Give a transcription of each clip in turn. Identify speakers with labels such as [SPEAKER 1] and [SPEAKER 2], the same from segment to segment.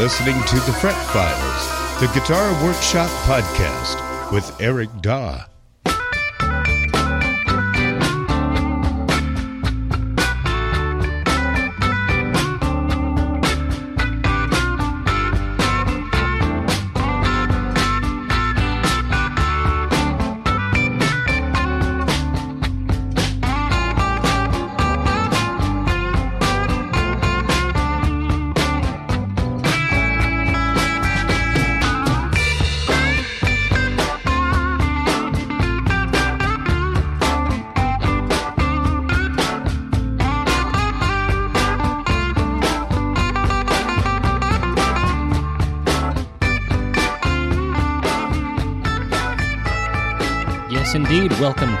[SPEAKER 1] listening to The Fret Files, the Guitar Workshop podcast with Eric Daw.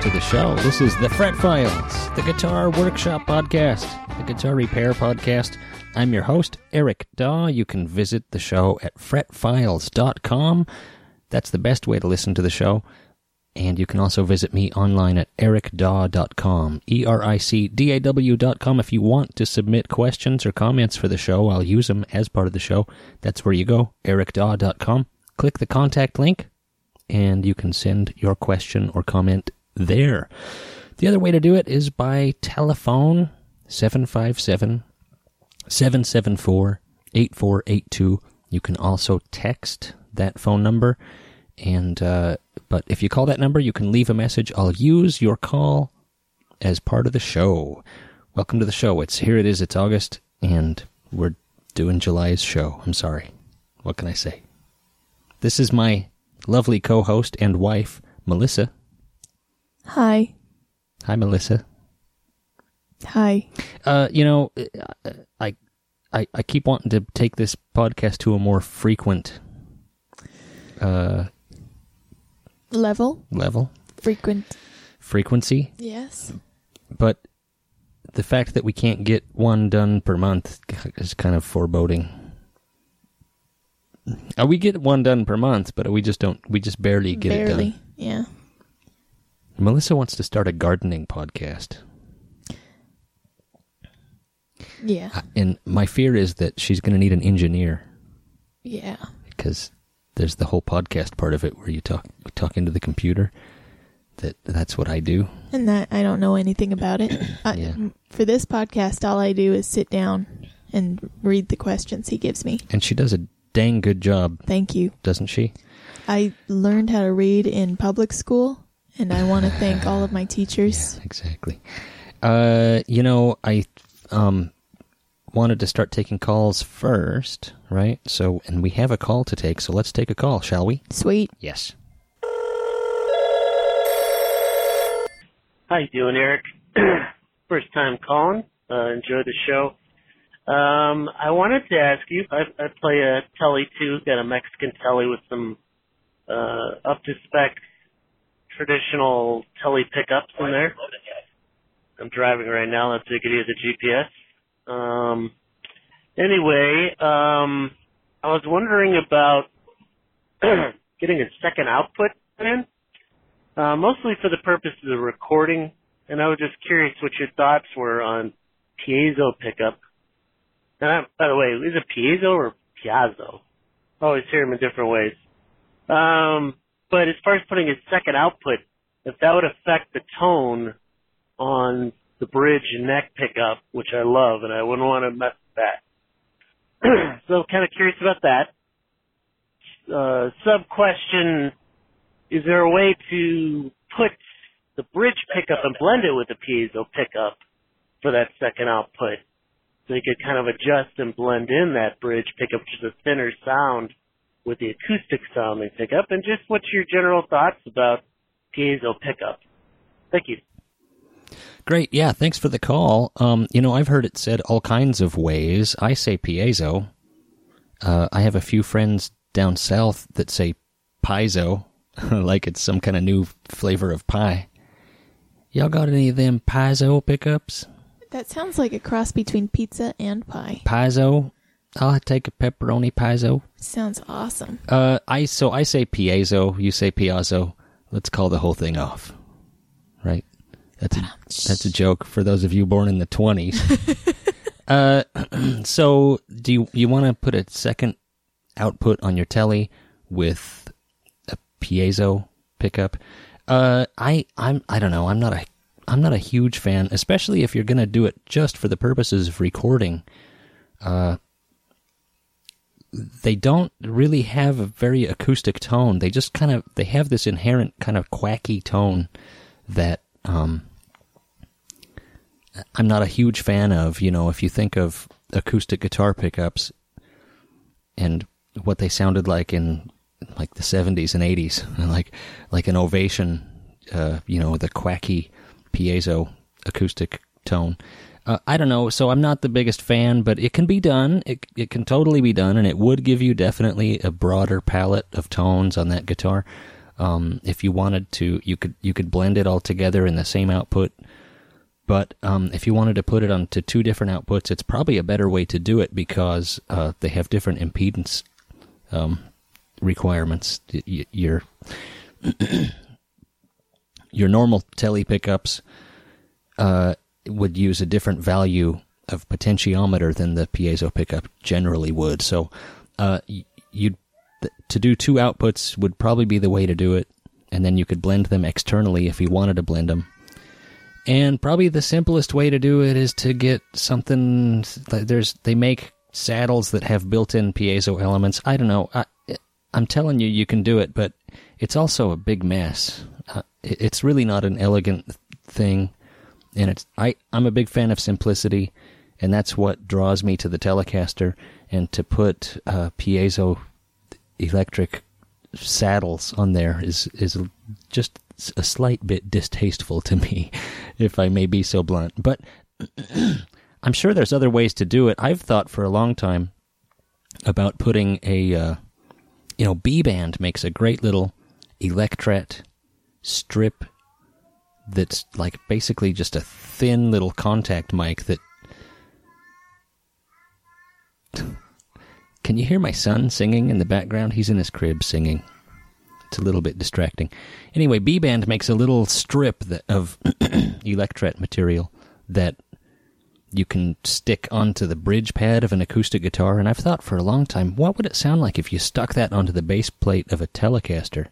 [SPEAKER 2] To the show. This is the Fret Files, the Guitar Workshop Podcast, the Guitar Repair Podcast. I'm your host, Eric Daw. You can visit the show at fretfiles.com. That's the best way to listen to the show. And you can also visit me online at ericdaw.com, E R I C D A W.com. If you want to submit questions or comments for the show, I'll use them as part of the show. That's where you go, ericdaw.com. Click the contact link, and you can send your question or comment there. The other way to do it is by telephone 757 774 8482. You can also text that phone number and uh, but if you call that number you can leave a message. I'll use your call as part of the show. Welcome to the show. It's here it is. It's august and we're doing july's show. I'm sorry. What can i say? This is my lovely co-host and wife melissa
[SPEAKER 3] Hi.
[SPEAKER 2] hi melissa
[SPEAKER 3] Hi.
[SPEAKER 2] uh, you know I, I i keep wanting to take this podcast to a more frequent uh
[SPEAKER 3] Level?
[SPEAKER 2] level
[SPEAKER 3] Frequent.
[SPEAKER 2] frequency
[SPEAKER 3] Yes.
[SPEAKER 2] but the fact that we can't get one done per month is kind of foreboding. Uh, we get one done per month, but we just don't. We just barely get it
[SPEAKER 3] Barely.
[SPEAKER 2] done.
[SPEAKER 3] Yeah.
[SPEAKER 2] Melissa wants to start a gardening podcast,
[SPEAKER 3] Yeah.
[SPEAKER 2] And my fear is that she's going to need an engineer
[SPEAKER 3] Yeah.
[SPEAKER 2] because there's the whole podcast part of it where you talk talk into the computer. That that's what I do.
[SPEAKER 3] And that I don't know anything about it. I,
[SPEAKER 2] Yeah.
[SPEAKER 3] For this podcast, all I do is sit down and read the questions he gives me.
[SPEAKER 2] And she does a dang good job,
[SPEAKER 3] Thank you.
[SPEAKER 2] doesn't she?
[SPEAKER 3] I learned how to read in public school, and I want to thank all of my teachers.
[SPEAKER 2] Yeah, exactly. Uh, you know, I um wanted to start taking calls first, right? So, and we have a call to take, so let's take a call, shall we?
[SPEAKER 3] Sweet.
[SPEAKER 2] Yes.
[SPEAKER 4] How you doing, Eric? First time calling. Uh, enjoy the show. Um, I wanted to ask you. I, I play a telly too. Got a Mexican telly with some uh, up to spec traditional telly pickups in there. I'm driving right now. That's a good of the GPS. Um, anyway, um, I was wondering about getting a second output in uh, mostly for the purpose of the recording. And I was just curious what your thoughts were on piezo pickup. And I, by the way, is it piezo or piazzo? I always hear them in different ways. Um, but as far as putting a second output, if that would affect the tone on the bridge and neck pickup, which I love, and I wouldn't want to mess with that. so kind of curious about that. Uh, sub question is there a way to put the bridge pickup and blend it with the piezo pickup for that second output? So you could kind of adjust and blend in that bridge pickup, is a thinner sound with the acoustic sound they pick up, And just what's your general thoughts about piezo pickup? Thank you.
[SPEAKER 2] Great. Yeah. Thanks for the call. Um, you know, I've heard it said all kinds of ways. I say piezo. Uh, I have a few friends down south that say piezo, like it's some kind of new flavor of pie. Y'all got any of them piezo pickups?
[SPEAKER 3] That sounds like a cross between pizza and pie.
[SPEAKER 2] Piezo. I'll take a pepperoni piezo.
[SPEAKER 3] Sounds awesome.
[SPEAKER 2] Uh, I so I say piezo. You say piazzo. Let's call the whole thing off. Right. That's a, that's a joke for those of you born in the twenties. uh, so do you you want to put a second output on your telly with a piezo pickup. Uh, I I'm I don't know. I'm not a I'm not a huge fan, especially if you're going to do it just for the purposes of recording. Uh, they don't really have a very acoustic tone. They just kind of they have this inherent kind of quacky tone that um, I'm not a huge fan of. You know, if you think of acoustic guitar pickups and what they sounded like in like the 70s and 80s, like like an ovation, uh, you know, the quacky piezo acoustic tone. Uh, I don't know, so I'm not the biggest fan, but it can be done. It it can totally be done, and it would give you definitely a broader palette of tones on that guitar. Um, if you wanted to, you could you could blend it all together in the same output. But um, if you wanted to put it onto two different outputs, it's probably a better way to do it because uh, they have different impedance um, requirements. Y- your your normal telly pickups uh, would use a different value of potentiometer than the piezo pickup generally would. So uh, you th- to do two outputs would probably be the way to do it, and then you could blend them externally if you wanted to blend them. And probably the simplest way to do it is to get something. There's they make saddles that have built-in piezo elements. I don't know. I, I'm telling you, you can do it, but it's also a big mess. Uh, it, it's really not an elegant thing, and it's I I'm a big fan of simplicity, and that's what draws me to the Telecaster and to put uh, piezo electric saddles on there is is just a slight bit distasteful to me, if I may be so blunt. But I'm sure there's other ways to do it. I've thought for a long time about putting a, uh, you know, B band makes a great little electret strip that's like basically just a thin little contact mic that. Can you hear my son singing in the background? He's in his crib singing. It's a little bit distracting. Anyway, B band makes a little strip that, of electret material that you can stick onto the bridge pad of an acoustic guitar. And I've thought for a long time, what would it sound like if you stuck that onto the base plate of a Telecaster,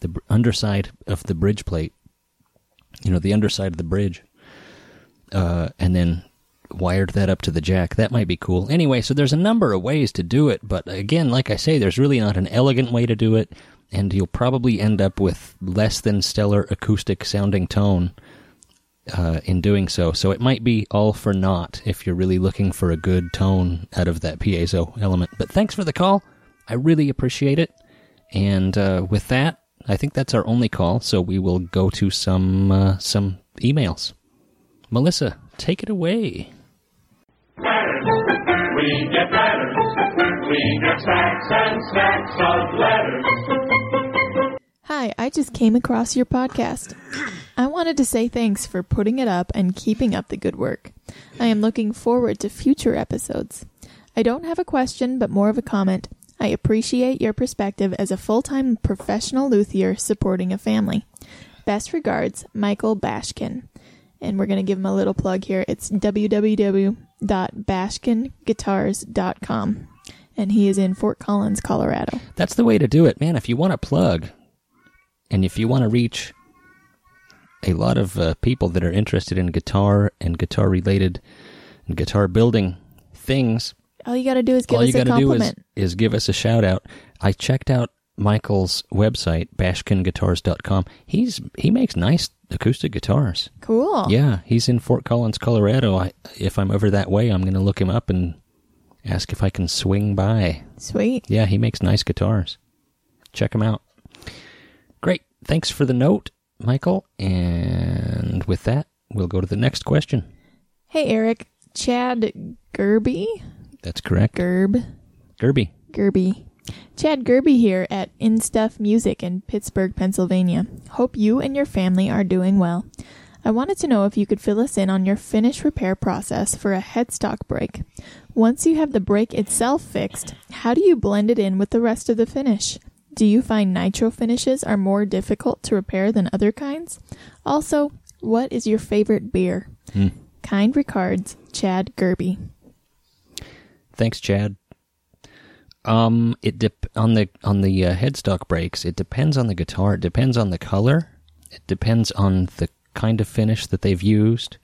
[SPEAKER 2] the underside of the bridge plate, you know, the underside of the bridge, uh, and then wired that up to the jack. That might be cool. Anyway, so there's a number of ways to do it, but again, like I say, there's really not an elegant way to do it, and you'll probably end up with less than stellar acoustic sounding tone uh, in doing so. So it might be all for naught if you're really looking for a good tone out of that piezo element. But thanks for the call. I really appreciate it. And uh, with that, I think that's our only call. So we will go to some uh, some emails. Melissa, take it away.
[SPEAKER 5] Letters. We get letters. We get stacks and stacks of letters.
[SPEAKER 3] Hi, I just came across your podcast. I wanted to say thanks for putting it up and keeping up the good work. I am looking forward to future episodes. I don't have a question, but more of a comment. I appreciate your perspective as a full time professional luthier supporting a family. Best regards, Michael Bashkin. And we're going to give him a little plug here. It's www.bashkinguitars.com. And he is in Fort Collins, Colorado.
[SPEAKER 2] That's the way to do it, man. If you want to plug, and if you want to reach a lot of uh, people that are interested in guitar and guitar related and guitar building things,
[SPEAKER 3] All you got to do is give
[SPEAKER 2] all
[SPEAKER 3] us
[SPEAKER 2] you
[SPEAKER 3] a
[SPEAKER 2] to do is,
[SPEAKER 3] compliment.
[SPEAKER 2] is give us a shout out. I checked out Michael's website, bashkinguitars.com. He's he makes nice acoustic guitars.
[SPEAKER 3] cool.
[SPEAKER 2] Yeah, he's in Fort Collins, Colorado. I, if I'm over that way, I'm going to look him up and ask if I can swing by.
[SPEAKER 3] Sweet.
[SPEAKER 2] Yeah, he makes nice guitars. Check him out. Great. Thanks for the note, Michael. And with that, we'll go to the next question.
[SPEAKER 3] Hey, Eric. Chad Gerby?
[SPEAKER 2] That's correct.
[SPEAKER 3] Gerb.
[SPEAKER 2] Gerby.
[SPEAKER 3] Gerby. Chad Gerby here at In Stuff Music in Pittsburgh, Pennsylvania. Hope you and your family are doing well. I wanted to know if you could fill us in on your finish repair process for a headstock break. Once you have the break itself fixed, how do you blend it in with the rest of the finish? Do you find nitro finishes are more difficult to repair than other kinds? Also, what is your favorite beer?
[SPEAKER 2] Hmm.
[SPEAKER 3] Kind regards, Chad Gerby.
[SPEAKER 2] Thanks, Chad. Um, it dep- on the on the uh, headstock breaks. It depends on the guitar. It depends on the color. It depends on the kind of finish that they've used,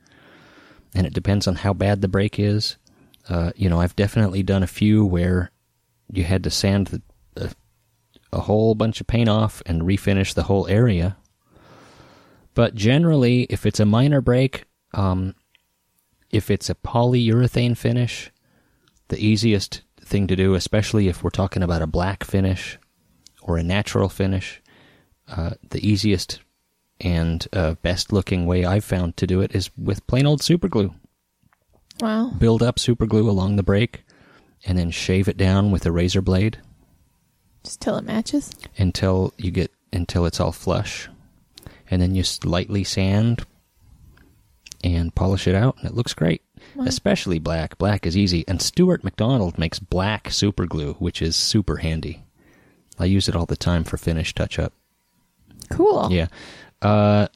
[SPEAKER 2] and it depends on how bad the break is. Uh, you know, I've definitely done a few where you had to sand the, a, a whole bunch of paint off and refinish the whole area. But generally, if it's a minor break, um, if it's a polyurethane finish, the easiest thing to do, especially if we're talking about a black finish or a natural finish, uh, the easiest and uh, best looking way I've found to do it is with plain old super glue.
[SPEAKER 3] Wow.
[SPEAKER 2] Build up super glue along the break and then shave it down with a razor blade
[SPEAKER 3] Just till it matches.
[SPEAKER 2] until you get until it's all flush. And then you lightly sand and polish it out and it looks great. Especially black. Black is easy. And Stewart-MacDonald makes black super glue, which is super handy. I use it all the time for finish touch up.
[SPEAKER 3] Cool.
[SPEAKER 2] Yeah. Uh,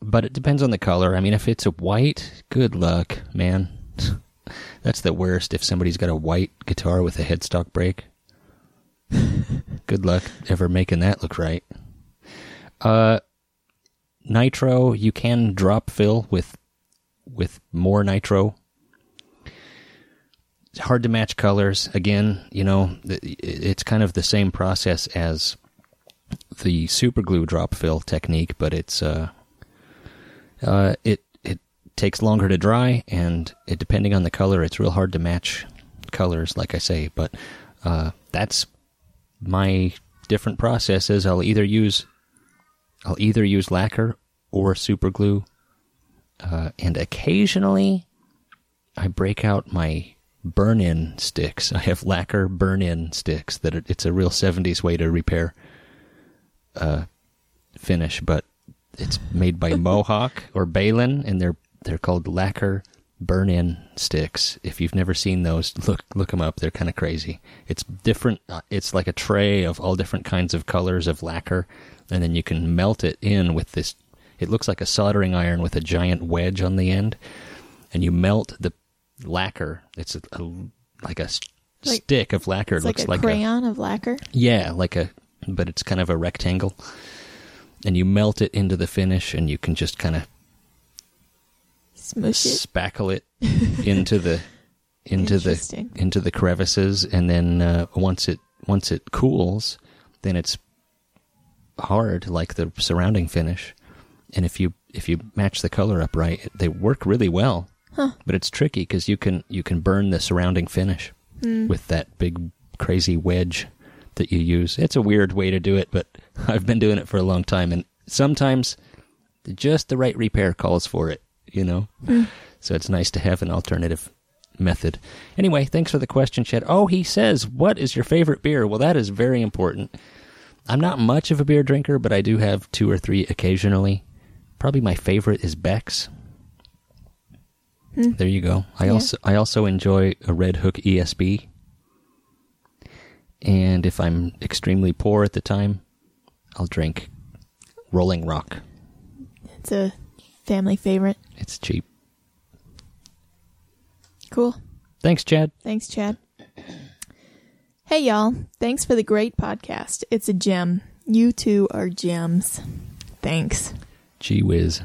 [SPEAKER 2] but it depends on the color. I mean, if it's a white, good luck, man. That's the worst if somebody's got a white guitar with a headstock break. good luck ever making that look right. Uh, nitro, you can drop fill with with more nitro. It's hard to match colors. Again, you know, it's kind of the same process as the super glue drop fill technique, but it's uh, uh, it it takes longer to dry, and it depending on the color, it's real hard to match colors. Like I say, but uh, that's my different processes. I'll either use I'll either use lacquer or super glue, uh, and occasionally I break out my burn-in sticks. I have lacquer burn-in sticks that it- it's a real '70s way to repair uh, finish, but it's made by Mohawk or Behlen, and they're they're called lacquer burn-in sticks. If you've never seen those, look look them up. They're kind of crazy. It's different. uh, It's like a tray of all different kinds of colors of lacquer, and then you can melt it in with this. It looks like a soldering iron with a giant wedge on the end, and you melt the lacquer. It's a, a like a
[SPEAKER 3] Like-
[SPEAKER 2] stick of lacquer.
[SPEAKER 3] It's
[SPEAKER 2] It
[SPEAKER 3] like
[SPEAKER 2] looks
[SPEAKER 3] a
[SPEAKER 2] like a
[SPEAKER 3] crayon of lacquer.
[SPEAKER 2] yeah, like a, but it's kind of a rectangle, and you melt it into the finish, and you can just kind of
[SPEAKER 3] Smoosh it.
[SPEAKER 2] spackle it into the into the into the crevices, and then uh, once it once it cools, then it's hard like the surrounding finish, and if you if you match the color up right, they work really well. But it's tricky because you can you can burn the surrounding finish hmm. with that big crazy wedge that you use. It's a weird way to do it, but I've been doing it for a long time, and sometimes just the right repair calls for it. You know, hmm. so it's nice to have an alternative method. Anyway, thanks for the question, Chad. Oh, he says, "What is your favorite beer?" Well, that is very important. I'm not much of a beer drinker, but I do have two or three occasionally. Probably my favorite is Beck's. Hmm. There you go. I
[SPEAKER 3] Yeah.
[SPEAKER 2] also I also enjoy a Redhook ESB. And if I'm extremely poor at the time, I'll drink Rolling Rock.
[SPEAKER 3] It's a family favorite.
[SPEAKER 2] It's cheap.
[SPEAKER 3] Cool.
[SPEAKER 2] Thanks, Chad.
[SPEAKER 3] Thanks, Chad. Hey, y'all. Thanks for the great podcast. It's a gem. You two are gems. Thanks.
[SPEAKER 2] Gee whiz.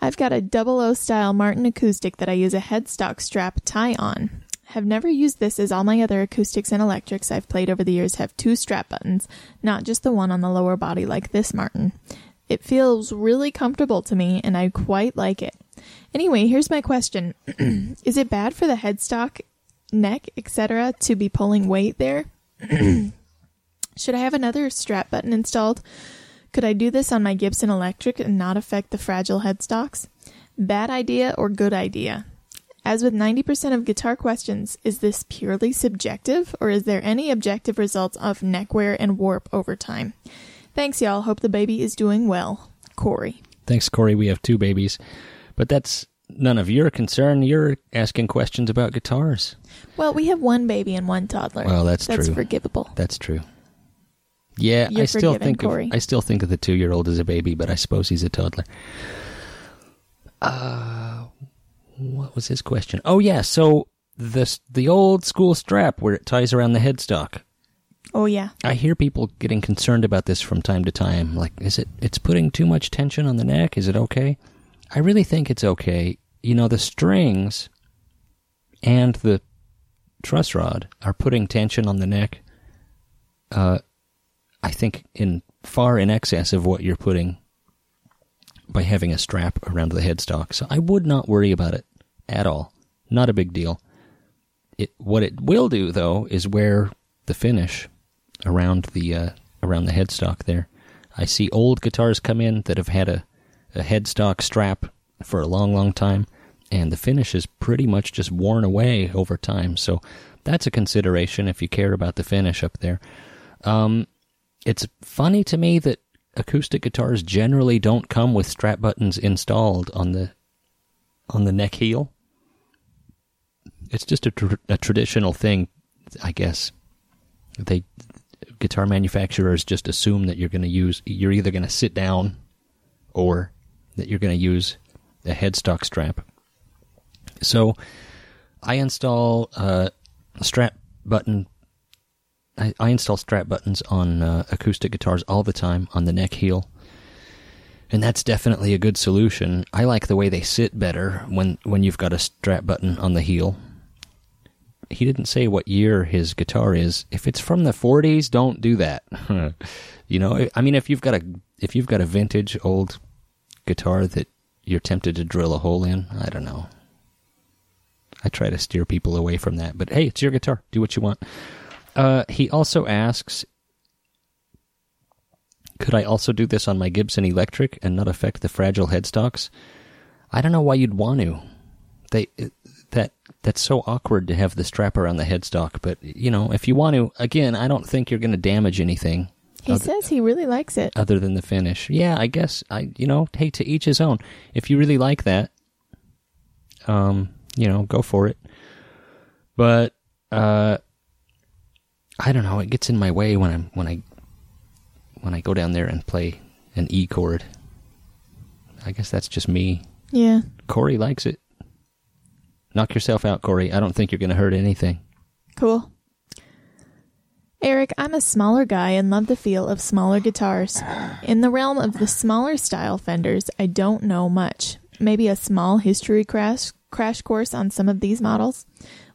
[SPEAKER 3] I've got a double O style Martin acoustic that I use a headstock strap tie on. Have never used this as all my other acoustics and electrics I've played over the years have two strap buttons, not just the one on the lower body like this Martin. It feels really comfortable to me and I quite like it. Anyway, here's my question. Is it bad for the headstock, neck, etc. to be pulling weight there? Should I have another strap button installed? Could I do this on my Gibson Electric and not affect the fragile headstocks? Bad idea or good idea? As with 90% of guitar questions, is this purely subjective or is there any objective results of neck wear and warp over time? Thanks, y'all. Hope the baby is doing well. Corey.
[SPEAKER 2] Thanks, Corey. We have two babies. But that's none of your concern. You're asking questions about guitars.
[SPEAKER 3] Well, we have one baby and one toddler.
[SPEAKER 2] Well, that's
[SPEAKER 3] That's
[SPEAKER 2] true.
[SPEAKER 3] That's forgivable.
[SPEAKER 2] That's true. Yeah,
[SPEAKER 3] You're
[SPEAKER 2] I still think
[SPEAKER 3] Corey.
[SPEAKER 2] of I still think of the two year old as a baby, but I suppose he's a toddler. Uh what was his question? Oh yeah, so this the old school strap where it ties around the headstock.
[SPEAKER 3] Oh yeah.
[SPEAKER 2] I hear people getting concerned about this from time to time. Like, is it? It's putting too much tension on the neck. Is it okay? I really think it's okay. You know, the strings and the truss rod are putting tension on the neck. Uh, I think in far in excess of what you're putting by having a strap around the headstock. So I would not worry about it at all. Not a big deal. It what it will do though is wear the finish around the uh, around the headstock there. I see old guitars come in that have had a, a headstock strap for a long, long time, and the finish is pretty much just worn away over time. So that's a consideration if you care about the finish up there. Um, it's funny to me that acoustic guitars generally don't come with strap buttons installed on the on the neck heel. It's just a, tr- a traditional thing, I guess. They guitar manufacturers just assume that you're going to use you're either going to sit down or that you're going to use a headstock strap. So I install a strap button. I, I install strap buttons on uh, acoustic guitars all the time on the neck heel, and that's definitely a good solution. I like the way they sit better when when you've got a strap button on the heel. He didn't say what year his guitar is. If it's from the 40s, don't do that. you know, I mean, if you've got a if you've got a vintage old guitar that you're tempted to drill a hole in, I don't know. I try to steer people away from that, but hey, it's your guitar. Do what you want. Uh, he also asks, could I also do this on my Gibson Electric and not affect the fragile headstocks? I don't know why you'd want to. They that that's so awkward to have the strap around the headstock, but you know, if you want to, again, I don't think you're going to damage anything.
[SPEAKER 3] He
[SPEAKER 2] other,
[SPEAKER 3] says he really likes it.
[SPEAKER 2] other than the finish. Yeah, I guess I you know, hey, to each his own. If you really like that, um, you know, go for it. But uh I don't know, it gets in my way when I'm when I when I go down there and play an E chord. I guess that's just me.
[SPEAKER 3] Yeah.
[SPEAKER 2] Corey likes it. Knock yourself out, Corey. I don't think you're going to hurt anything.
[SPEAKER 3] Cool. Eric, I'm a smaller guy and love the feel of smaller guitars. In the realm of the smaller style Fenders, I don't know much. Maybe a small history crash crash course on some of these models.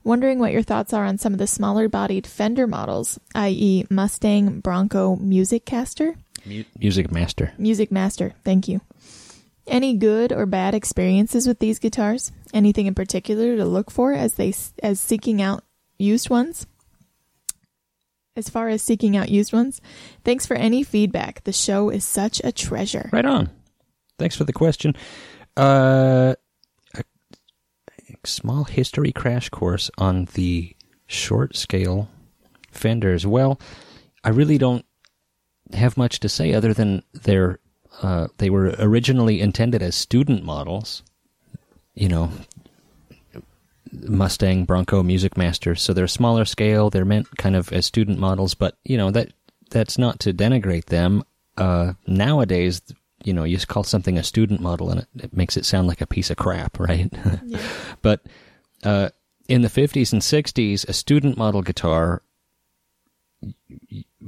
[SPEAKER 3] Wondering what your thoughts are on some of the smaller bodied Fender models, i.e., Mustang, Bronco, Music Caster?
[SPEAKER 2] Music Master.
[SPEAKER 3] Music Master, thank you. Any good or bad experiences with these guitars? Anything in particular to look for as they as seeking out used ones? As far as seeking out used ones, thanks for any feedback. The show is such a treasure.
[SPEAKER 2] Right on. Thanks for the question. Uh, a, a small history crash course on the short scale Fenders. Well, I really don't have much to say other than they're uh, they were originally intended as student models. You know, Mustang, Bronco, Music Master. So they're smaller scale. They're meant kind of as student models, but you know that that's not to denigrate them. Uh, nowadays, you know, you just call something a student model, and it, it makes it sound like a piece of crap, right? Yeah. but uh, in the 50s and 60s, a student model guitar,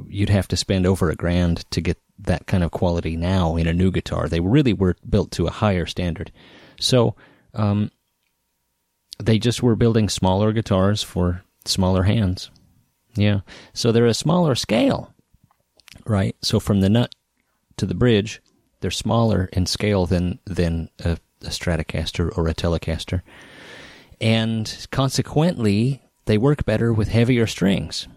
[SPEAKER 2] you'd have to spend over a grand to get that kind of quality now in a new guitar. They really were built to a higher standard. So, um, they just were building smaller guitars for smaller hands. Yeah. So they're a smaller scale, right? So from the nut to the bridge, they're smaller in scale than than a, a Stratocaster or a Telecaster, and consequently, they work better with heavier strings.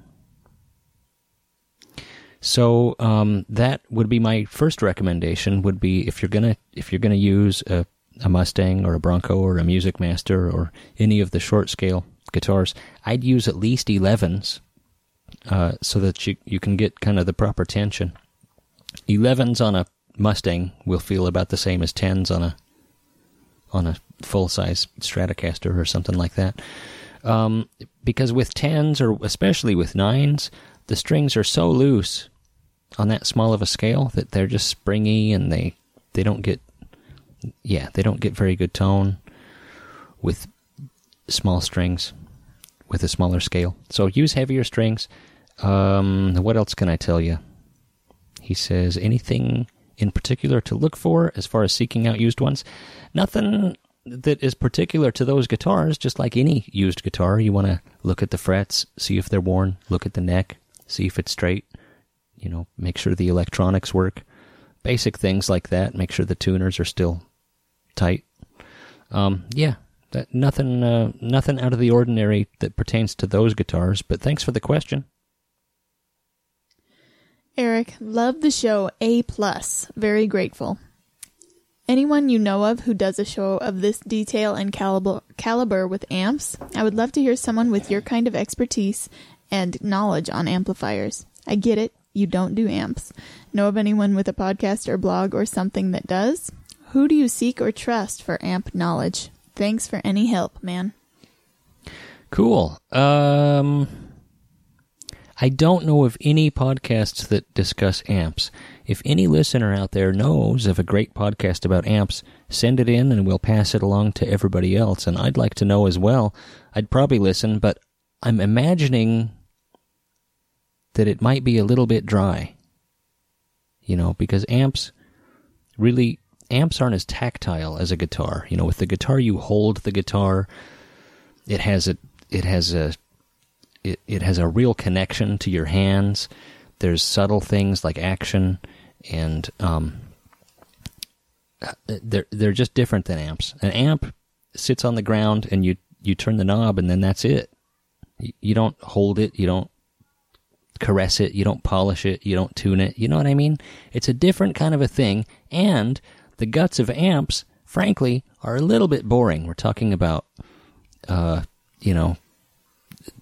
[SPEAKER 2] So um, that would be my first recommendation. Would be if you're gonna if you're gonna use a, a Mustang or a Bronco or a Music Master or any of the short scale guitars, I'd use at least 11s uh, so that you you can get kind of the proper tension. 11s on a Mustang will feel about the same as 10s on a on a full size Stratocaster or something like that. Um, because with 10s or especially with 9s, the strings are so loose on that small of a scale that they're just springy and they they don't get yeah, they don't get very good tone with small strings. with a smaller scale. So use heavier strings. Um, what else can I tell you? He says anything in particular to look for as far as seeking out used ones. Nothing that is particular to those guitars, just like any used guitar. You want to look at the frets, see if they're worn, look at the neck, see if it's straight, you know, make sure the electronics work. Basic things like that. Make sure the tuners are still tight. Um, yeah, that, nothing, uh, nothing out of the ordinary that pertains to those guitars. But thanks for the question.
[SPEAKER 3] Eric, love the show A plus. Very grateful. Anyone you know of who does a show of this detail and caliber, caliber with amps, I would love to hear someone with your kind of expertise and knowledge on amplifiers. I get it, you don't do amps. Know of anyone with a podcast or blog or something that does? Who do you seek or trust for amp knowledge? Thanks for any help, man.
[SPEAKER 2] Cool. Um, I don't know of any podcasts that discuss amps. If any listener out there knows of a great podcast about amps, send it in and we'll pass it along to everybody else. And I'd like to know as well. I'd probably listen, but I'm imagining that it might be a little bit dry. You know, because amps really amps aren't as tactile as a guitar. You know, with the guitar you hold the guitar, it has a it has a it, it has a real connection to your hands. There's subtle things like action and um, they're they're just different than amps. An amp sits on the ground and you you turn the knob and then that's it. You don't hold it, you don't caress it, you don't polish it, you don't tune it. You know what I mean? It's a different kind of a thing and the guts of amps frankly are a little bit boring. We're talking about uh, you know,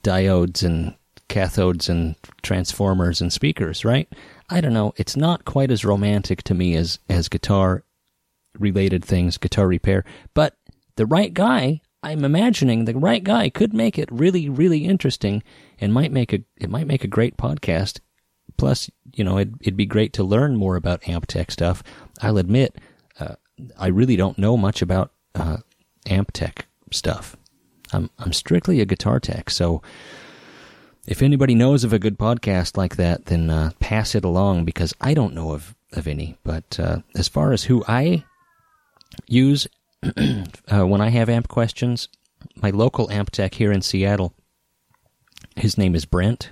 [SPEAKER 2] diodes and cathodes and transformers and speakers, right? I don't know. It's not quite as romantic to me as as guitar related things, guitar repair. But the right guy, I'm imagining the right guy could make it really, really interesting, and might make a it might make a great podcast. Plus, you know, it'd, it'd be great to learn more about amp tech stuff. I'll admit, uh, I really don't know much about uh, amp tech stuff. I'm I'm strictly a guitar tech, so if anybody knows of a good podcast like that, then uh, pass it along because I don't know of of any. But uh, as far as who I use uh, when I have amp questions, my local amp tech here in Seattle, his name is Brent.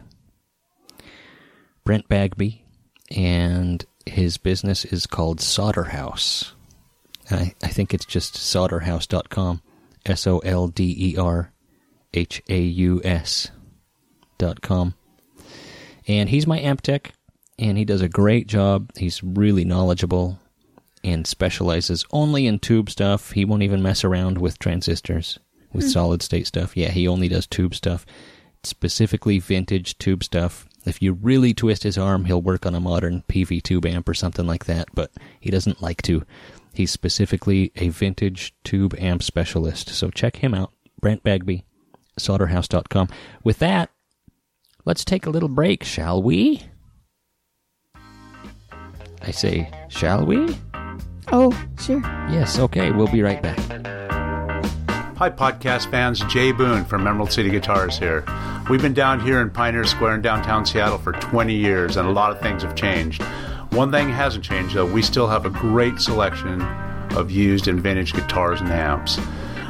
[SPEAKER 2] Brent Bagby, and his business is called Solderhaus. I, I think it's just solderhaus.com. S O L D E R H A U S dot com. And he's my amp tech, and he does a great job. He's really knowledgeable and specializes only in tube stuff. He won't even mess around with transistors, with hmm. solid state stuff. Yeah, he only does tube stuff, specifically vintage tube stuff. If you really twist his arm, he'll work on a modern Peavey tube amp or something like that, but he doesn't like to. He's specifically a vintage tube amp specialist. So check him out, Brent Bagby, solderhaus.com. With that, let's take a little break, shall we? I say, shall we?
[SPEAKER 3] Oh, sure.
[SPEAKER 2] Yes, okay, we'll be right back.
[SPEAKER 6] Hi, podcast fans. Jay Boone from Emerald City Guitars here. We've been down here in Pioneer Square in downtown Seattle for 20 years, and a lot of things have changed. One thing hasn't changed, though. We still have a great selection of used and vintage guitars and amps.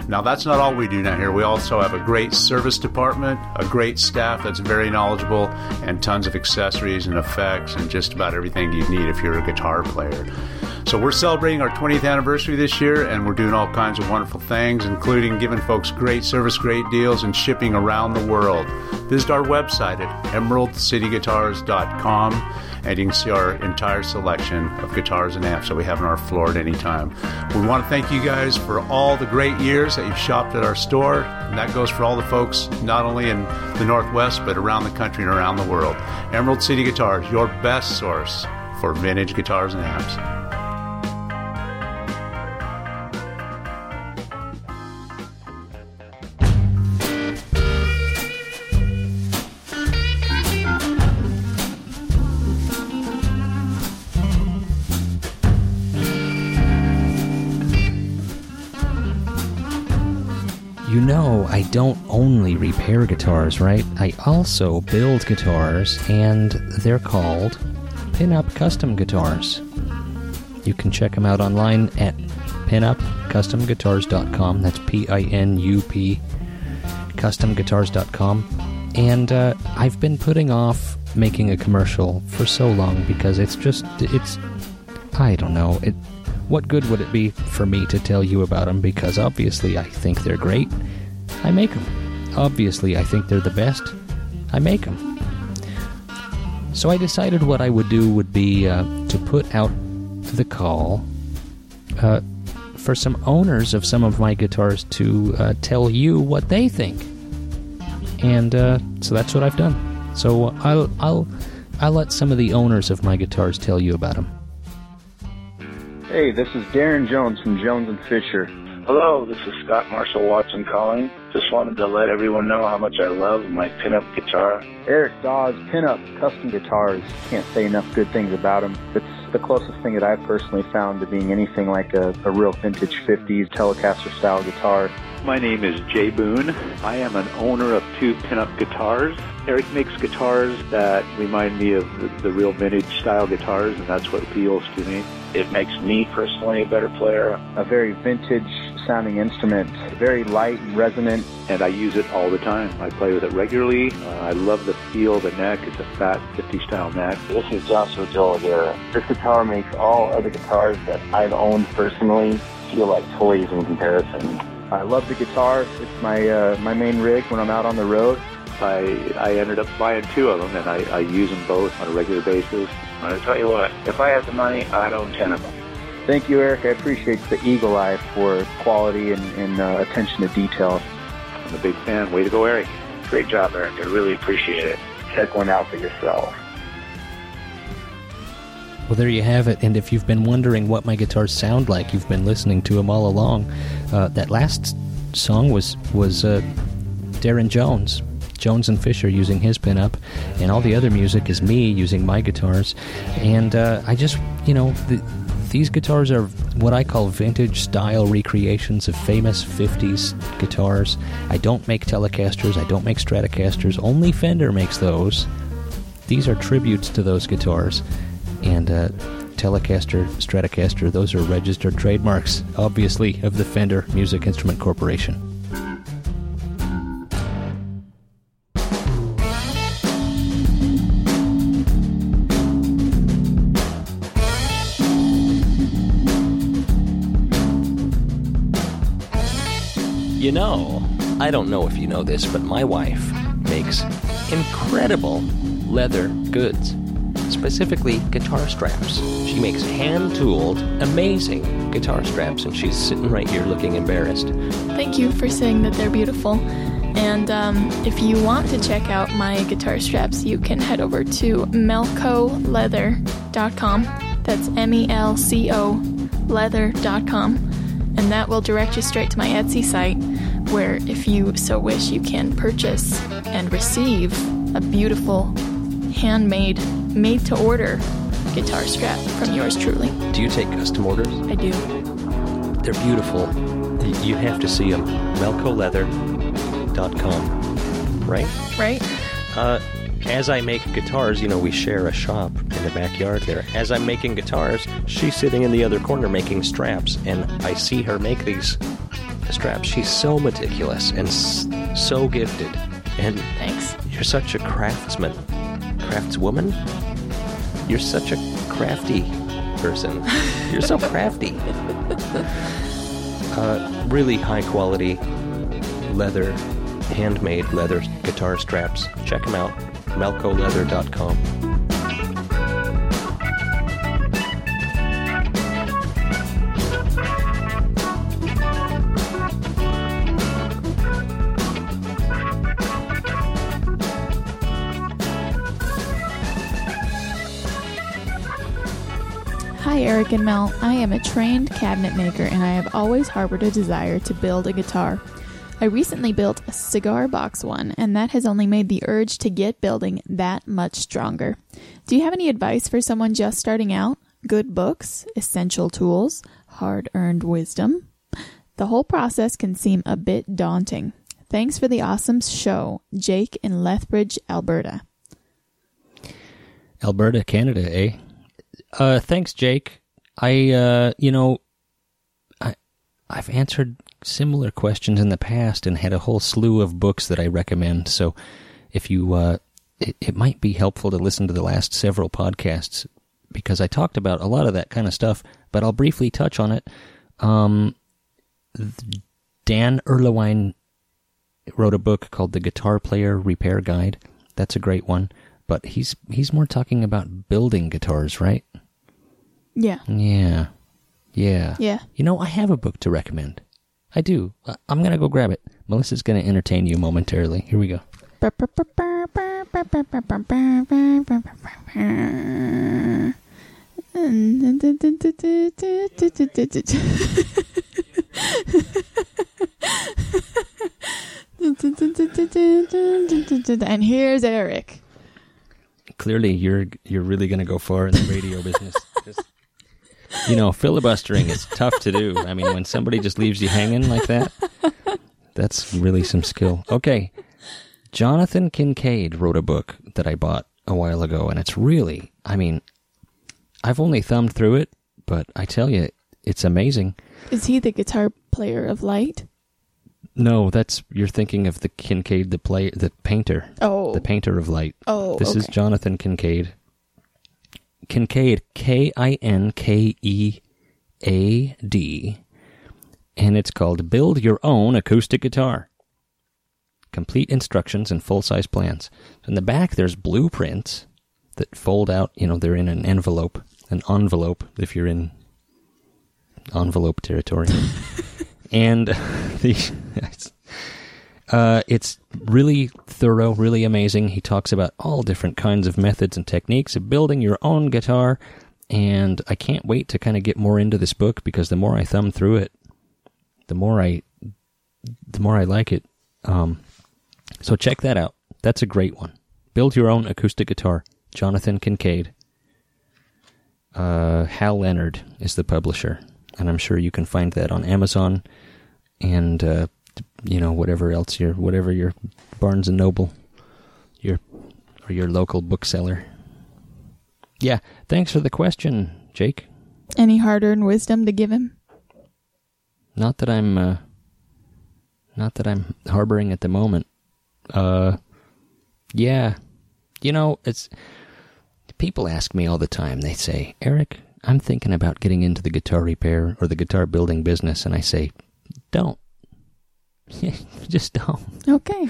[SPEAKER 6] Now, that's not all we do down here. We also have a great service department, a great staff that's very knowledgeable, and tons of accessories and effects and just about everything you'd need if you're a guitar player. So, we're celebrating our 20th anniversary this year, and we're doing all kinds of wonderful things, including giving folks great service, great deals, and shipping around the world. Visit our website at emeraldcityguitars.com, and you can see our entire selection of guitars and amps that we have on our floor at any time. We want to thank you guys for all the great years that you've shopped at our store, and that goes for all the folks not only in the Northwest, but around the country and around the world. Emerald City Guitars, your best source for vintage guitars and amps.
[SPEAKER 2] I don't only repair guitars, right? I also build guitars, and they're called Pinup Custom Guitars. You can check them out online at pinupcustomguitars.com. That's P I N U P customguitars.com. And uh, I've been putting off making a commercial for so long because it's just, it's, I don't know. It, what good would it be for me to tell you about them? Because obviously I think they're great. I make them. Obviously I think they're the best. I make them. So I decided what I would do would be uh, to put out the call uh, for some owners of some of my guitars to uh, tell you what they think. And uh, so that's what I've done. So I'll I'll I'll let some of the owners of my guitars tell you about them.
[SPEAKER 7] Hey, this is Darren Jones from Jones and Fisher.
[SPEAKER 8] Hello, this is Scott Marshall Watson calling. Just wanted to let everyone know how much I love my pinup guitar.
[SPEAKER 7] Eric Daw's Pinup Custom Guitars. Can't say enough good things about them. It's the closest thing that I've personally found to being anything like a, a real vintage 50s Telecaster style guitar.
[SPEAKER 9] My name is Jay Boone. I am an owner of two pinup guitars. Eric makes guitars that remind me of the, the real vintage style guitars, and that's what appeals to me.
[SPEAKER 8] It makes me personally a better player.
[SPEAKER 7] A very vintage sounding instrument, very light and resonant.
[SPEAKER 9] And I use it all the time. I play with it regularly. Uh, I love the feel of the neck. It's a fat 50 style neck.
[SPEAKER 8] This is Joshua Jolagera. This guitar makes all other guitars that I've owned personally feel like toys in comparison.
[SPEAKER 7] I love the guitar. It's my uh, my main rig when I'm out on the road.
[SPEAKER 9] I, I ended up buying two of them, and I, I use them both on a regular basis.
[SPEAKER 8] I tell you what, if I had the money, I'd own 10 of them.
[SPEAKER 7] Thank you, Eric. I appreciate the eagle eye for quality and, and uh, attention to detail.
[SPEAKER 9] I'm a big fan. Way to go, Eric.
[SPEAKER 8] Great job, Eric. I really appreciate it. Check one out for yourself.
[SPEAKER 2] Well, there you have it. And if you've been wondering what my guitars sound like, you've been listening to them all along. Uh, that last song was was uh, Darren Jones, Jones and Fisher using his pinup, and all the other music is me using my guitars. And uh, I just, you know, the, these guitars are what I call vintage style recreations of famous 50s guitars. I don't make Telecasters, I don't make Stratocasters, only Fender makes those. These are tributes to those guitars. And uh, Telecaster, Stratocaster, those are registered trademarks, obviously, of the Fender Music Instrument Corporation. You know, I don't know if you know this, but my wife makes incredible leather goods, specifically guitar straps. She makes hand tooled, amazing guitar straps, and she's sitting right here looking embarrassed.
[SPEAKER 3] Thank you for saying that they're beautiful. And um, if you want to check out my guitar straps, you can head over to melcoleather.com. That's M E L C O leather.com. And that will direct you straight to my Etsy site, where, if you so wish, you can purchase and receive a beautiful, handmade, made to order guitar strap from yours truly.
[SPEAKER 2] Do you take custom orders?
[SPEAKER 3] I do.
[SPEAKER 2] They're beautiful. You have to see them. melcoleather.com. Right?
[SPEAKER 3] Right?
[SPEAKER 2] Uh, as I make guitars, you know, we share a shop in the backyard there. As I'm making guitars, she's sitting in the other corner making straps, and I see her make these straps. She's so meticulous and so gifted. And
[SPEAKER 3] Thanks.
[SPEAKER 2] you're such a craftsman, craftswoman. You're such a crafty person. You're so crafty. Uh, really high quality leather, handmade leather guitar straps. Check them out. melcoleather.com.
[SPEAKER 3] Eric and Mel. I am a trained cabinet maker and I have always harbored a desire to build a guitar. I recently built a cigar box one, and that has only made the urge to get building that much stronger. Do you have any advice for someone just starting out? Good books, essential tools, hard earned wisdom? The whole process can seem a bit daunting. Thanks for the awesome show, Jake in Lethbridge, Alberta.
[SPEAKER 2] Alberta, Canada, eh? Uh, thanks, Jake. I, uh, you know, I, I've answered similar questions in the past and had a whole slew of books that I recommend. So, if you, uh, it, it might be helpful to listen to the last several podcasts because I talked about a lot of that kind of stuff. But I'll briefly touch on it. Um, Dan Erlewine wrote a book called The Guitar Player Repair Guide. That's a great one. But he's he's more talking about building guitars, right?
[SPEAKER 3] Yeah.
[SPEAKER 2] Yeah. Yeah.
[SPEAKER 3] Yeah.
[SPEAKER 2] You know, I have a book to recommend. I do. I'm going to go grab it. Melissa's going to entertain you momentarily. Here we go.
[SPEAKER 3] And here's Eric.
[SPEAKER 2] Clearly, you're you're really going to go far in the radio business. Just- you know, filibustering is tough to do. I mean, when somebody just leaves you hanging like that, that's really some skill. Okay. Jonathan Kinkead wrote a book that I bought a while ago, and it's really, I mean, I've only thumbed through it, but I tell you, it's amazing.
[SPEAKER 3] Is he the guitar player of light?
[SPEAKER 2] No, that's you're thinking of the Kinkade, the play, the painter,
[SPEAKER 3] Oh.
[SPEAKER 2] the painter of light.
[SPEAKER 3] Oh,
[SPEAKER 2] this is. Jonathan Kinkead. Kinkead, K I N K E A D, and it's called "Build Your Own Acoustic Guitar." Complete instructions and full size plans. In the back, there's blueprints that fold out. You know, they're in an envelope, an envelope. If you're in envelope territory, and the uh, it's really thorough, really amazing. He talks about all different kinds of methods and techniques of building your own guitar, and I can't wait to kind of get more into this book because the more I thumb through it, the more I, the more I like it. Um, so check that out. That's a great one. Build your own acoustic guitar. Jonathan Kinkead. Uh, Hal Leonard is the publisher, and I'm sure you can find that on Amazon and uh, you know whatever else your whatever your Barnes and Noble, your or your local bookseller. Yeah, thanks for the question, Jake.
[SPEAKER 3] Any hard earned wisdom to give him?
[SPEAKER 2] Not that I'm uh, not that I'm harboring at the moment. Uh, yeah, you know it's people ask me all the time. They say, Eric, I'm thinking about getting into the guitar repair or the guitar building business, and I say, don't. Just don't.
[SPEAKER 3] Okay.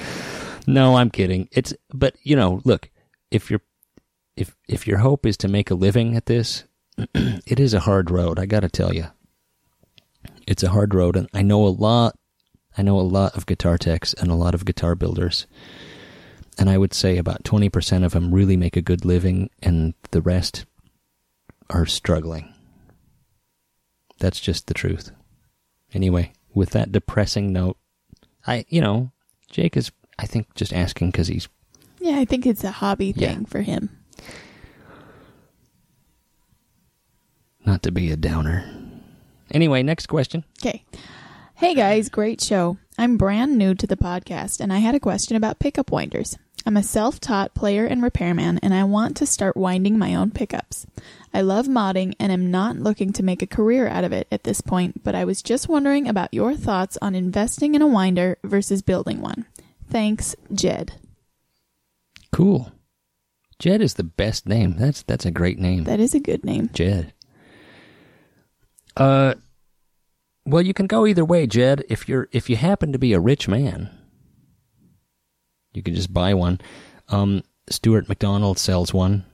[SPEAKER 2] No, I'm kidding. It's but you know, look, if your if if your hope is to make a living at this, it is a hard road, I got to tell you. It's a hard road and I know a lot I know a lot of guitar techs and a lot of guitar builders. And I would say about 20% of them really make a good living and the rest are struggling. That's just the truth. Anyway, with that depressing note, I, you know, Jake is, I think, just asking because he's
[SPEAKER 3] Yeah, I think it's a hobby
[SPEAKER 2] Yeah.
[SPEAKER 3] thing for him.
[SPEAKER 2] not to be a downer. Anyway, next question.
[SPEAKER 3] Okay. Hey guys, great show. I'm brand new to the podcast and I had a question about pickup winders. I'm a self taught player and repairman and I want to start winding my own pickups. I love modding and am not looking to make a career out of it at this point, but I was just wondering about your thoughts on investing in a winder versus building one. Thanks, Jed.
[SPEAKER 2] Cool. Jed is the best name. That's that's a great name.
[SPEAKER 3] That is a good name.
[SPEAKER 2] Jed. Uh, well, you can go either way, Jed. If you're if you happen to be a rich man, you can just buy one. Um, Stewart-MacDonald sells one.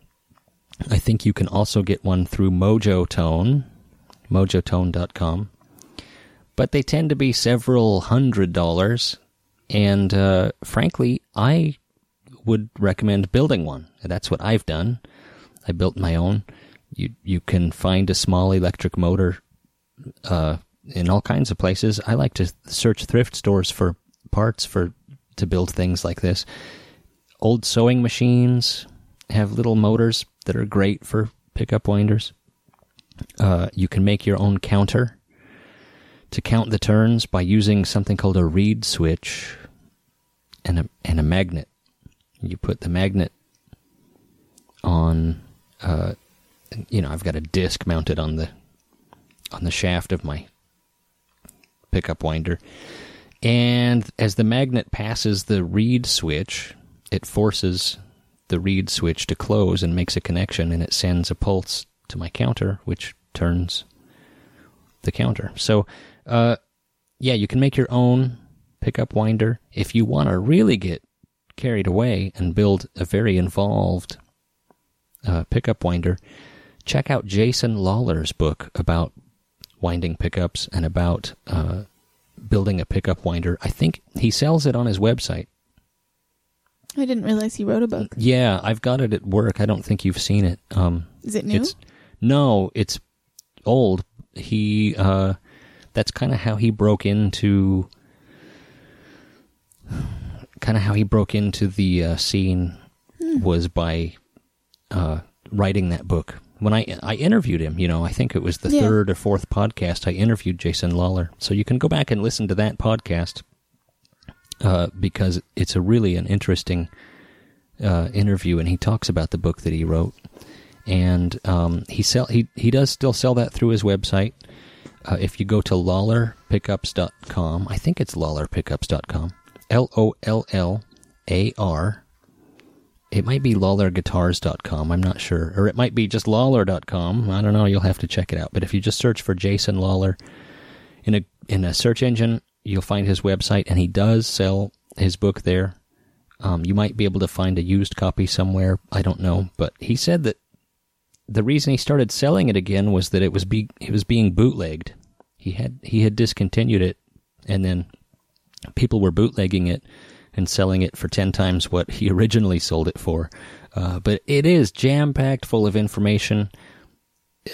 [SPEAKER 2] I think you can also get one through Mojotone, mojotone.com. But they tend to be several hundred dollars, and uh, frankly, I would recommend building one. That's what I've done. I built my own. You you can find a small electric motor uh, in all kinds of places. I like to search thrift stores for parts for to build things like this. Old sewing machines have little motors that are great for pickup winders. Uh, you can make your own counter to count the turns by using something called a reed switch. and a and a magnet. You put the magnet on, uh, you know, I've got a disc mounted on the on the shaft of my pickup winder, and as the magnet passes the reed switch, it forces the reed switch to close and makes a connection, and it sends a pulse to my counter, which turns the counter. So, uh, yeah, you can make your own pickup winder if you want to really get carried away and build a very involved uh, pickup winder. Check out Jason Lollar's book about winding pickups and about uh, building a pickup winder. I think he sells it on his website.
[SPEAKER 3] I didn't realize he wrote a book.
[SPEAKER 2] Yeah, I've got it at work. I don't think you've seen it. Um,
[SPEAKER 3] Is it new?
[SPEAKER 2] It's, no, it's old. He uh, that's kind of how he broke into kind of how he broke into the uh, scene was by uh, writing that book. When I I interviewed him, you know, I think it was the
[SPEAKER 3] Yeah.
[SPEAKER 2] third or fourth podcast I interviewed Jason Lollar. So you can go back and listen to that podcast uh, because it's a really an interesting uh, interview, and he talks about the book that he wrote. And um, he sell he he does still sell that through his website. Uh, if you go to lollarpickups.com, I think it's lollarpickups.com. L O L L A R. It might be lollarguitars.com. I'm not sure. Or it might be just lollar.com. I don't know. You'll have to check it out. But if you just search for Jason Lollar in a in a search engine, you'll find his website, and he does sell his book there. Um, you might be able to find a used copy somewhere. I don't know, but he said that the reason he started selling it again was that it was be it was being bootlegged. He had he had discontinued it, and then people were bootlegging it and selling it for ten times what he originally sold it for. Uh, but it is jam packed full of information,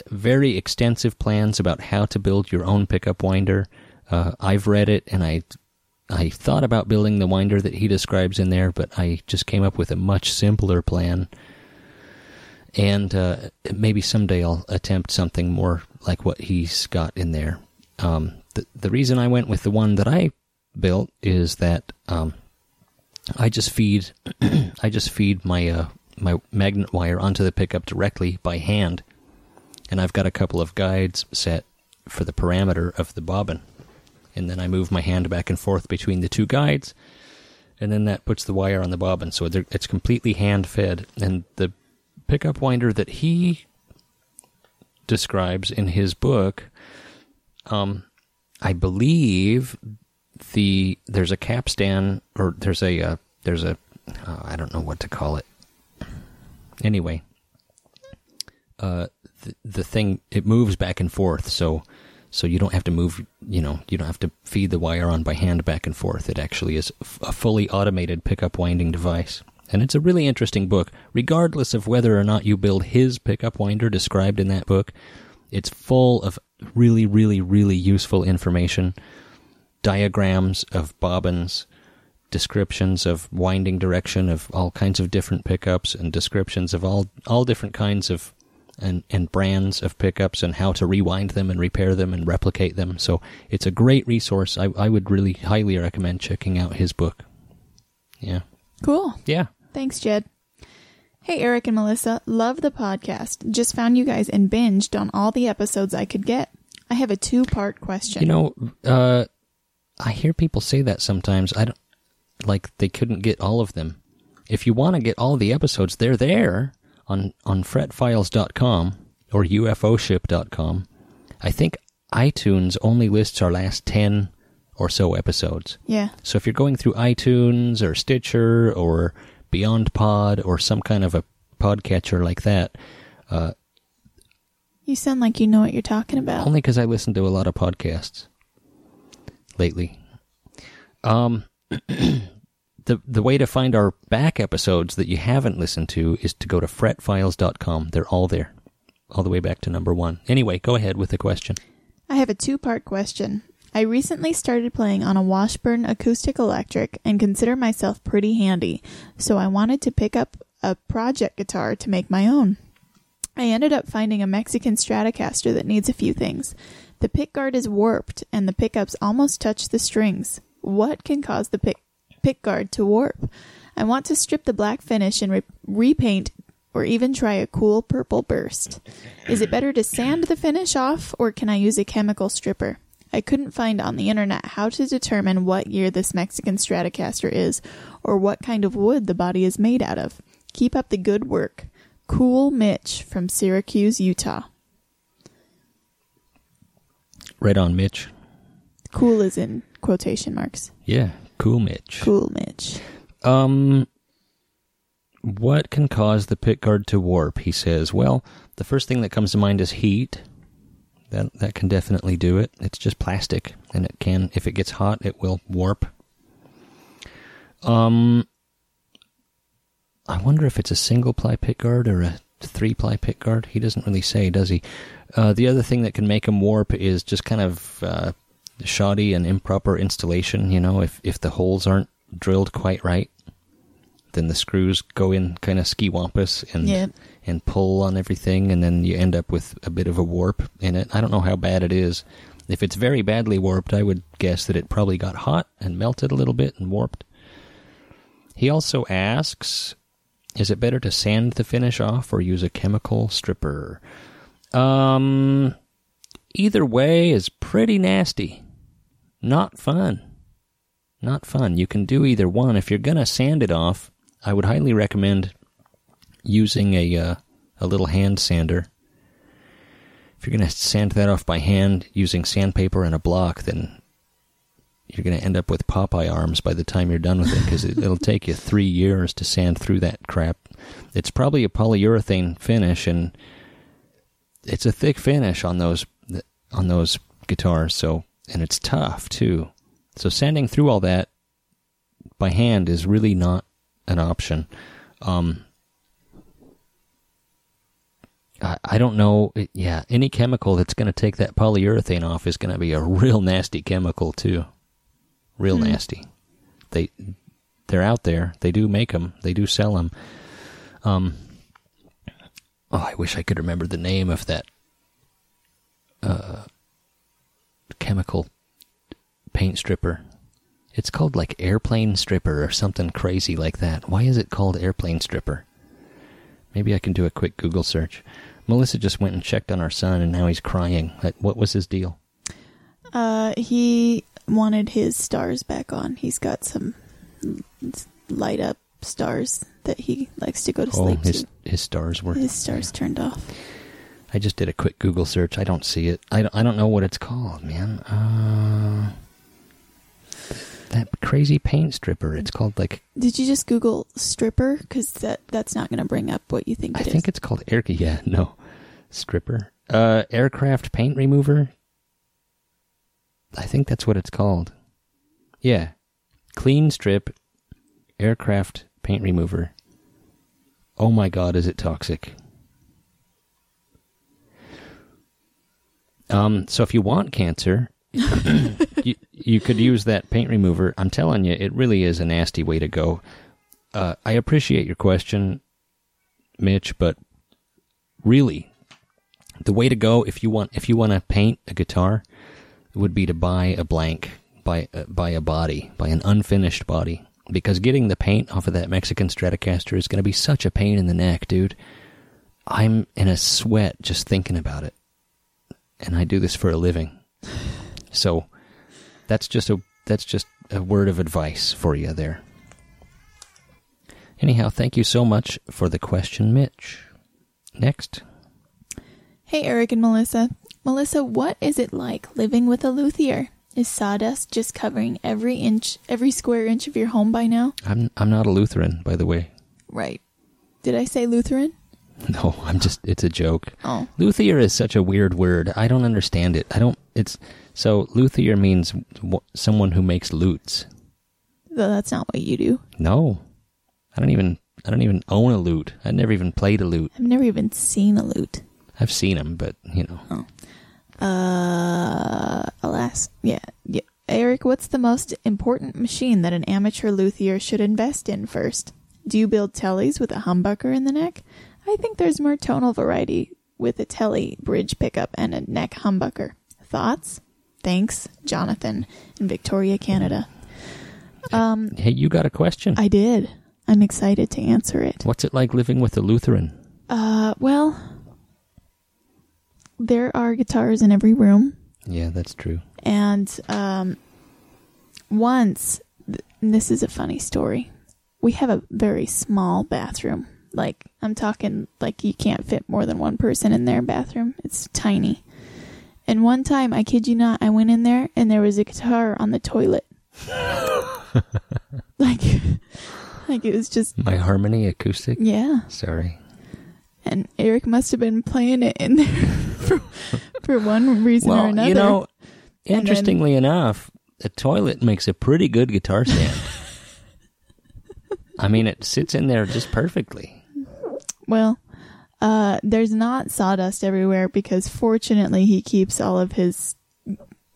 [SPEAKER 2] very extensive plans about how to build your own pickup winder. Uh, I've read it, and I I thought about building the winder that he describes in there, but I just came up with a much simpler plan. And uh, maybe someday I'll attempt something more like what he's got in there. Um, the the reason I went with the one that I built is that um, I just feed I just feed my uh, my magnet wire onto the pickup directly by hand, and I've got a couple of guides set for the parameter of the bobbin, and then I move my hand back and forth between the two guides, and then that puts the wire on the bobbin, so it's completely hand fed. And the pickup winder that he describes in his book, um, I believe the there's a capstan or there's a uh, there's a uh, I don't know what to call it. Anyway, uh, the, the thing it moves back and forth, so so you don't have to move. You know, you don't have to feed the wire on by hand back and forth. It actually is a fully automated pickup winding device, and it's a really interesting book. Regardless of whether or not you build his pickup winder described in that book, it's full of really, really, really useful information diagrams of bobbins, descriptions of winding direction of all kinds of different pickups, and descriptions of all all different kinds of and and brands of pickups and how to rewind them and repair them and replicate them. So it's a great resource. I I would really highly recommend checking out his book. Yeah.
[SPEAKER 3] Cool.
[SPEAKER 2] Yeah.
[SPEAKER 3] Thanks, Jed. Hey, Eric and Melissa. Love the podcast. Just found you guys and binged on all the episodes I could get. I have a two part question.
[SPEAKER 2] You know, uh, I hear people say that sometimes. I don't like they couldn't get all of them. If you want to get all the episodes, they're there on on fretfiles.com or ufoship.com. I think iTunes only lists our last 10 or so episodes.
[SPEAKER 3] yeah.
[SPEAKER 2] So if you're going through iTunes or Stitcher or BeyondPod or some kind of a podcatcher like that, uh,
[SPEAKER 3] You sound like you know what you're talking about.
[SPEAKER 2] only because I listen to a lot of podcasts lately. Um, the the way to find our back episodes that you haven't listened to is to go to fretfiles.com. They're all there, all the way back to number one. Anyway, go ahead with the question.
[SPEAKER 3] I have a two part question. I recently started playing on a Washburn acoustic electric and consider myself pretty handy, so I wanted to pick up a project guitar to make my own. I ended up finding a Mexican Stratocaster that needs a few things. The pickguard is warped and the pickups almost touch the strings. What can cause the pick pickguard to warp. I want to strip the black finish and re- repaint or even try a cool purple burst. Is it better to sand the finish off or can I use a chemical stripper? I couldn't find on the internet how to determine what year this Mexican Stratocaster is or what kind of wood the body is made out of. Keep up the good work. Cool Mitch from Syracuse, Utah.
[SPEAKER 2] Right on, Mitch.
[SPEAKER 3] Cool is in quotation marks.
[SPEAKER 2] Yeah, cool, Mitch.
[SPEAKER 3] Cool Mitch.
[SPEAKER 2] Um, what can cause the pickguard to warp? He says. Well, the first thing that comes to mind is heat. That that can definitely do it. It's just plastic, and it can, if it gets hot, it will warp. Um, I wonder if it's a single ply pickguard or a three ply pickguard. He doesn't really say, does he? Uh, the other thing that can make him warp is just kind of uh, shoddy and improper installation. You know, if if the holes aren't drilled quite right, then the screws go in kind of ski wampus and
[SPEAKER 3] Yeah.
[SPEAKER 2] and pull on everything, and then you end up with a bit of a warp in it. I don't know how bad it is. If it's very badly warped, I would guess that it probably got hot and melted a little bit and warped. He also asks, is it better to sand the finish off or use a chemical stripper? Um, either way is pretty nasty. Not fun. Not fun. You can do either one. If you're gonna sand it off, I would highly recommend using a uh, a little hand sander. If you're gonna sand that off by hand using sandpaper and a block, then you're gonna end up with Popeye arms by the time you're done with it because it, it'll take you three years to sand through that crap. It's probably a polyurethane finish, and it's a thick finish on those on those guitars. So and it's tough too. So sanding through all that by hand is really not an option. Um, I don't know. Yeah, any chemical that's going to take that polyurethane off is going to be a real nasty chemical too. Real
[SPEAKER 3] Hmm.
[SPEAKER 2] nasty. They they're out there. They do make them. They do sell them. Um. Oh, I wish I could remember the name of that uh, chemical paint stripper. It's called like airplane stripper or something crazy like that. Why is it called airplane stripper? Maybe I can do a quick Google search. Melissa just went and checked on our son, and now he's crying. What was his deal?
[SPEAKER 3] Uh, he wanted his stars back on. He's got some light up stars that he likes to go to
[SPEAKER 2] Oh,
[SPEAKER 3] sleep
[SPEAKER 2] his
[SPEAKER 3] to.
[SPEAKER 2] his stars were.
[SPEAKER 3] His stars turned off.
[SPEAKER 2] I just did a quick Google search. I don't see it. I don't, I don't know what it's called, man. Uh, that crazy paint stripper. It's called like
[SPEAKER 3] Did you just Google stripper? Because that that's not going to bring up what you think
[SPEAKER 2] I
[SPEAKER 3] it is.
[SPEAKER 2] think it's called air. Yeah, no, stripper. Uh, aircraft paint remover. I think that's what it's called. Yeah, clean strip, aircraft paint remover. Oh my God, is it toxic? Um, so if you want cancer, you, you could use that paint remover. I'm telling you, it really is a nasty way to go. Uh, I appreciate your question, Mitch, but really, the way to go if you want if you want to paint a guitar would be to buy a blank, buy uh, buy a body, buy an unfinished body, because getting the paint off of that Mexican Stratocaster is going to be such a pain in the neck, dude. I'm in a sweat just thinking about it, and I do this for a living, so that's just a that's just a word of advice for you there. Anyhow, thank you so much for the question, Mitch. Next.
[SPEAKER 3] Hey, Eric and Melissa. Melissa, what is it like living with a luthier? Is sawdust just covering every inch, every square inch of your home by now?
[SPEAKER 2] I'm I'm not a Lutheran, by the way.
[SPEAKER 3] Right. Did I say Lutheran?
[SPEAKER 2] No, I'm just it's a joke.
[SPEAKER 3] Oh.
[SPEAKER 2] Luthier is such a weird word. I don't understand it. I don't it's so luthier means w- someone who makes lutes.
[SPEAKER 3] Though that's not what you do.
[SPEAKER 2] No. I don't even I don't even own a lute. I never even played a lute.
[SPEAKER 3] I've never even seen a lute.
[SPEAKER 2] I've seen them, but you know. Oh.
[SPEAKER 3] Uh, alas, yeah, yeah. Eric, what's the most important machine that an amateur luthier should invest in first? Do you build tellies with a humbucker in the neck? I think there's more tonal variety with a telly bridge pickup and a neck humbucker. Thoughts? Thanks, Jonathan, in Victoria, Canada. Um,
[SPEAKER 2] Hey, you got a question?
[SPEAKER 3] I did. I'm excited to answer it.
[SPEAKER 2] What's it like living with a Lutheran?
[SPEAKER 3] Uh, well, there are guitars in every room,
[SPEAKER 2] Yeah, that's true.
[SPEAKER 3] and um, once, th- and this is a funny story. We have a very small bathroom. Like I'm talking, like you can't fit more than one person in their bathroom. It's tiny. And one time, I kid you not, I went in there and there was a guitar on the toilet. like, like it was just
[SPEAKER 2] My harmony acoustic?
[SPEAKER 3] yeah.
[SPEAKER 2] Sorry.
[SPEAKER 3] and Eric must have been playing it in there for, for one reason or another.
[SPEAKER 2] you know,
[SPEAKER 3] then-
[SPEAKER 2] interestingly enough, a toilet makes a pretty good guitar stand. I mean, it sits in there just perfectly.
[SPEAKER 3] well, uh, there's not sawdust everywhere because fortunately he keeps all of his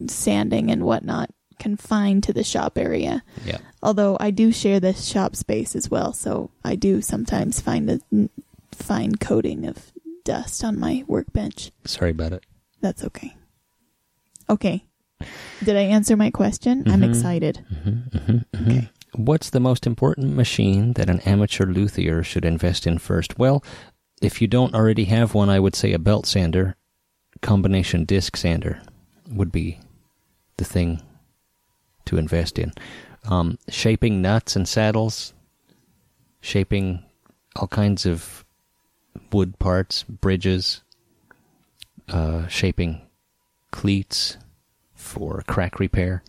[SPEAKER 3] sanding and whatnot confined to the shop area.
[SPEAKER 2] Yeah.
[SPEAKER 3] Although I do share the shop space as well, so I do sometimes find a fine coating of dust on my workbench.
[SPEAKER 2] Sorry about it.
[SPEAKER 3] That's okay. Okay. Did I answer my question? I'm
[SPEAKER 2] Mhm.
[SPEAKER 3] excited.
[SPEAKER 2] Okay. What's the most important machine that an amateur luthier should invest in first? Well, if you don't already have one, I would say a belt sander, combination disc sander would be the thing to invest in. Um, shaping nuts and saddles, shaping all kinds of wood parts, bridges, uh, shaping cleats for crack repair.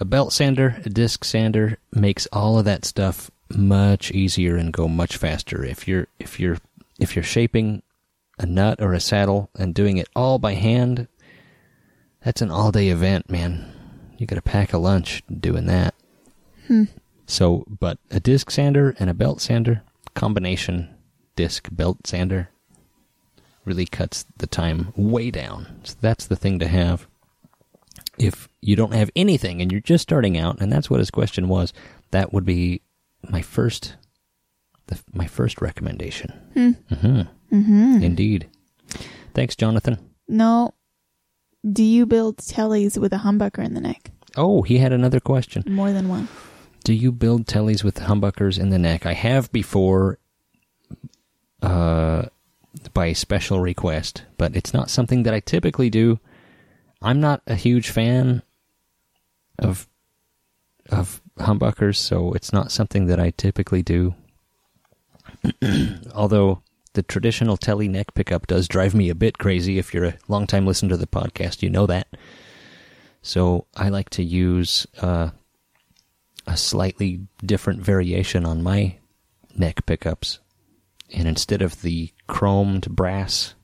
[SPEAKER 2] A belt sander, a disc sander makes all of that stuff much easier and go much faster. If you're if you're if you're shaping a nut or a saddle and doing it all by hand, that's an all-day event, man. You got to pack a lunch doing that.
[SPEAKER 3] Hmm.
[SPEAKER 2] So, but a disc sander and a belt sander combination disc belt sander really cuts the time way down. So that's the thing to have if you don't have anything and you're just starting out, and that's what his question was, that would be my first, the, my first recommendation.
[SPEAKER 3] Hmm.
[SPEAKER 2] Mm-hmm.
[SPEAKER 3] Mm-hmm.
[SPEAKER 2] Indeed. Thanks, Jonathan.
[SPEAKER 3] No. Do you build tellies with a humbucker in the neck?
[SPEAKER 2] Oh, he had another question.
[SPEAKER 3] More than one.
[SPEAKER 2] Do you build tellies with humbuckers in the neck? I have before, uh, by special request, but it's not something that I typically do. I'm not a huge fan of of humbuckers, so it's not something that I typically do. Although the traditional telly neck pickup does drive me a bit crazy. If you're a long time listener to the podcast, you know that. So I like to use uh, a slightly different variation on my neck pickups. And instead of the chromed brass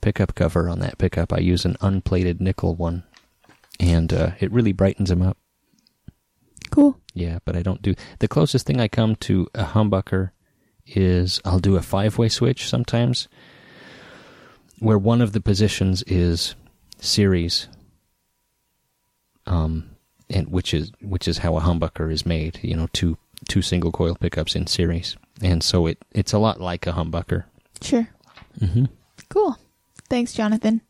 [SPEAKER 2] pickup cover on that pickup, I use an unplated nickel one. And uh, it really brightens them up.
[SPEAKER 3] Cool.
[SPEAKER 2] Yeah, but I don't do. The closest thing I come to a humbucker is I'll do a five way switch sometimes, where one of the positions is series, um, and which is which is how a humbucker is made. You know, two two single coil pickups in series, and so it it's a lot like a humbucker.
[SPEAKER 3] Sure.
[SPEAKER 2] Mm-hmm.
[SPEAKER 3] Cool. Thanks, Jonathan.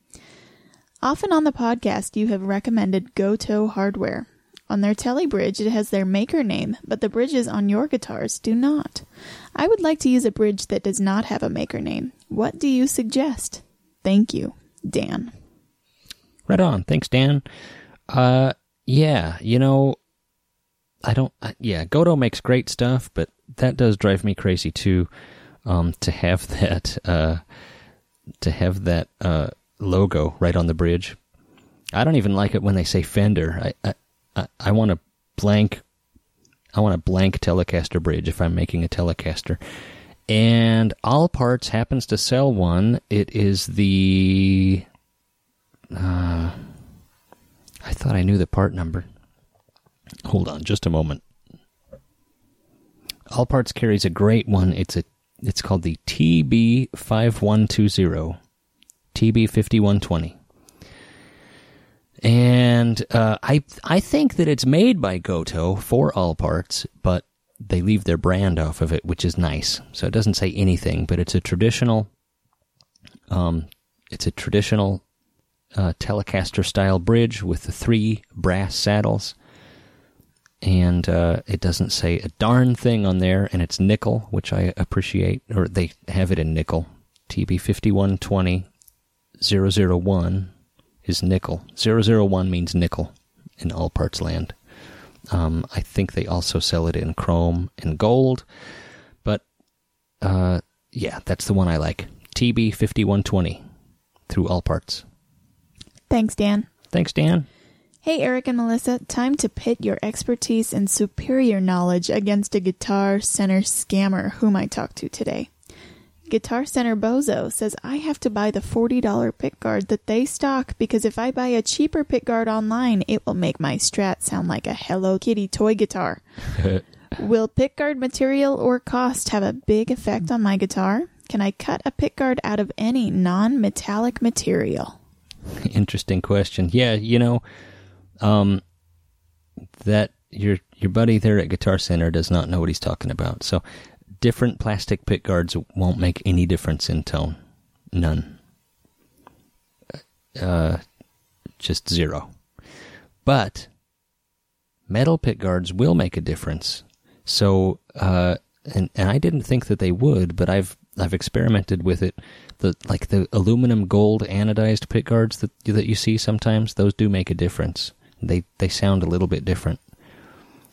[SPEAKER 3] Often on the podcast, you have recommended Goto hardware. On their Telly bridge, it has their maker name, but the bridges on your guitars do not. I would like to use a bridge that does not have a maker name. What do you suggest? Thank you, Dan.
[SPEAKER 2] Right on. Thanks, Dan. Uh, yeah, you know, I don't. Uh, yeah, Goto makes great stuff, but that does drive me crazy too. Um, to have that, uh, to have that uh logo right on the bridge. I don't even like it when they say Fender. I I I, I want a blank. I want a blank Telecaster bridge if I'm making a Telecaster. And Allparts happens to sell one. It is the uh, I thought I knew the part number. Hold on just a moment. Allparts carries a great one. It's a it's called the TB5120. TB5120. And uh, I I think that it's made by Goto for Allparts, but they leave their brand off of it, which is nice. So it doesn't say anything, but it's a traditional um it's a traditional uh, Telecaster style bridge with the three brass saddles. And uh, it doesn't say a darn thing on there, and it's nickel, which I appreciate, or they have it in nickel. TB 5120 001 is nickel. 001 means nickel in Allparts land. Um, I think they also sell it in chrome and gold, but uh, yeah, that's the one I like. TB 5120 through Allparts.
[SPEAKER 3] Thanks, Dan.
[SPEAKER 2] Thanks, Dan.
[SPEAKER 3] Hey, Eric and Melissa, time to pit your expertise and superior knowledge against a Guitar Center scammer whom I talked to today. Guitar Center Bozo says I have to buy the $40 pickguard that they stock because if I buy a cheaper pickguard online, it will make my Strat sound like a Hello Kitty toy guitar. will pickguard material or cost have a big effect on my guitar? Can I cut a pickguard out of any non metallic material?
[SPEAKER 2] Interesting question. Yeah, you know, um, that your your buddy there at Guitar Center does not know what he's talking about. So, different plastic pick guards won't make any difference in tone. None. Uh, just zero. But metal pick guards will make a difference. So, uh, and and I didn't think that they would, but I've I've experimented with it. The like the aluminum gold anodized pick guards that that you see sometimes, those do make a difference. They they sound a little bit different.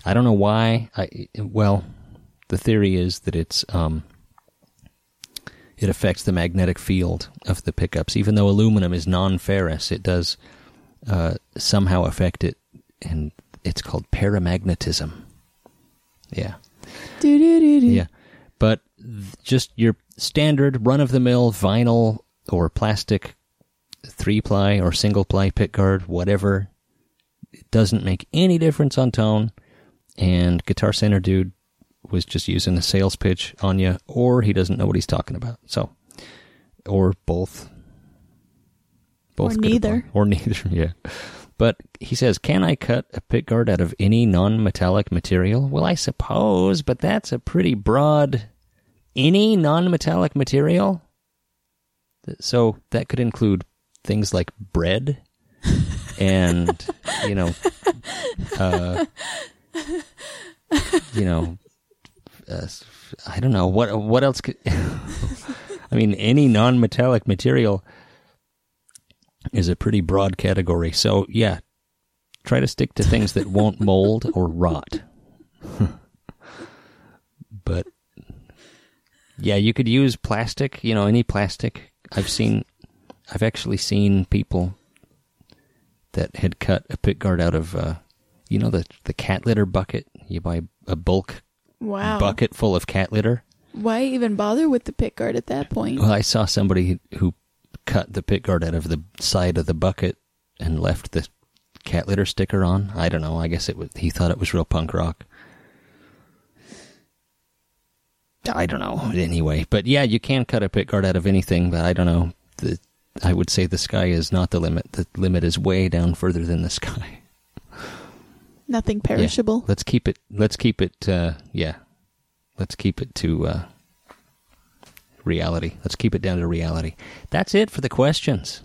[SPEAKER 2] I don't know why. I well, the theory is that it's um, it affects the magnetic field of the pickups. Even though aluminum is non-ferrous, it does uh, somehow affect it, and it's called paramagnetism. Yeah.
[SPEAKER 3] Do-do-do-do.
[SPEAKER 2] Yeah. But th- just your standard run of the mill vinyl or plastic three ply or single ply pickguard, whatever, it doesn't make any difference on tone. And Guitar Center dude was just using a sales pitch on you, or he doesn't know what he's talking about. So, or both. Both
[SPEAKER 3] Or neither.
[SPEAKER 2] apply. Or neither, yeah. But he says, Can I cut a pickguard out of any non metallic material? Well, I suppose, but that's a pretty broad. Any non metallic material? So that could include things like bread and, you know, uh, you know, uh, I don't know what what else could. I mean, any non-metallic material is a pretty broad category. So yeah, try to stick to things that won't mold or rot. but yeah, you could use plastic. You know, any plastic. I've seen. I've actually seen people that had cut a pit guard out of. Uh, you know the the cat litter bucket. You buy a bulk
[SPEAKER 3] Wow.
[SPEAKER 2] bucket full of cat litter.
[SPEAKER 3] Why even bother with the pit guard at that point?
[SPEAKER 2] Well, I saw somebody who cut the pit guard out of the side of the bucket and left the cat litter sticker on. I don't know. I guess it was, he thought it was real punk rock. I don't know. Anyway, but yeah, you can cut a pit guard out of anything, but I don't know. The, I would say the sky is not the limit. The limit is way down further than the sky.
[SPEAKER 3] Nothing
[SPEAKER 2] Yeah.
[SPEAKER 3] perishable.
[SPEAKER 2] Let's keep it. Let's keep it. Uh, yeah. Let's keep it to uh, reality. Let's keep it down to reality. That's it for the questions.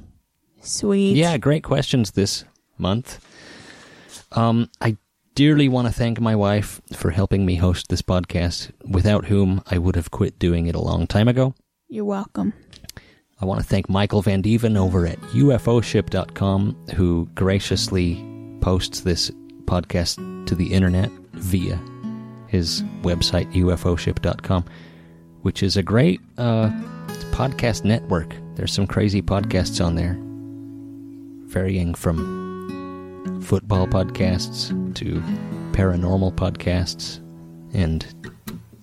[SPEAKER 3] Sweet.
[SPEAKER 2] Yeah, great questions this month. Um, I dearly want to thank my wife for helping me host this podcast, without whom I would have quit doing it a long time ago.
[SPEAKER 3] You're welcome.
[SPEAKER 2] I want to thank Michael Van Dieven over at UFOship.com, who graciously posts this podcast to the internet via his website, UFOship.com, which is a great uh, podcast network. There's some crazy podcasts on there, varying from football podcasts to paranormal podcasts and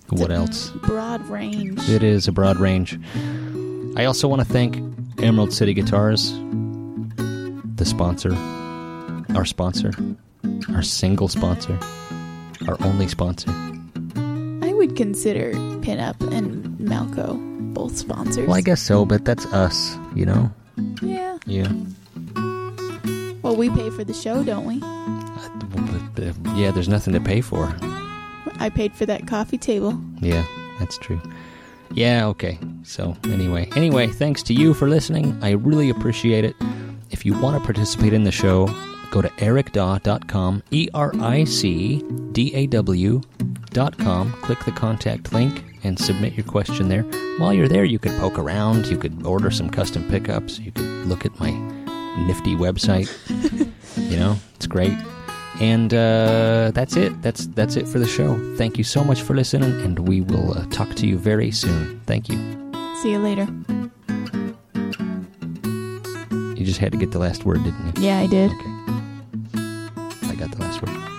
[SPEAKER 2] what else?
[SPEAKER 3] Broad range.
[SPEAKER 2] It is a broad range. I also want to thank Emerald City Guitars, the sponsor, our sponsor, our single sponsor, our only sponsor.
[SPEAKER 3] I would consider Pinup and Malco both sponsors.
[SPEAKER 2] Well, I guess so, but that's us, you know?
[SPEAKER 3] Yeah.
[SPEAKER 2] Yeah.
[SPEAKER 3] Well, we pay for the show, don't we?
[SPEAKER 2] Uh, yeah, there's nothing to pay for.
[SPEAKER 3] I paid for that coffee table.
[SPEAKER 2] Yeah, that's true. Yeah, okay. So, anyway, anyway, thanks to you for listening. I really appreciate it. If you want to participate in the show, go to ericdaw.com, E R I C D A W.com, click the contact link, and submit your question there. While you're there, you could poke around, you could order some custom pickups, you could look at my nifty website. you know, it's great. And uh, that's it. That's that's it for the show. Thank you so much for listening, and we will uh, talk to you very soon. Thank you.
[SPEAKER 3] See you later.
[SPEAKER 2] You just had to get the last word, didn't you?
[SPEAKER 3] Yeah, I did.
[SPEAKER 2] I got the last word.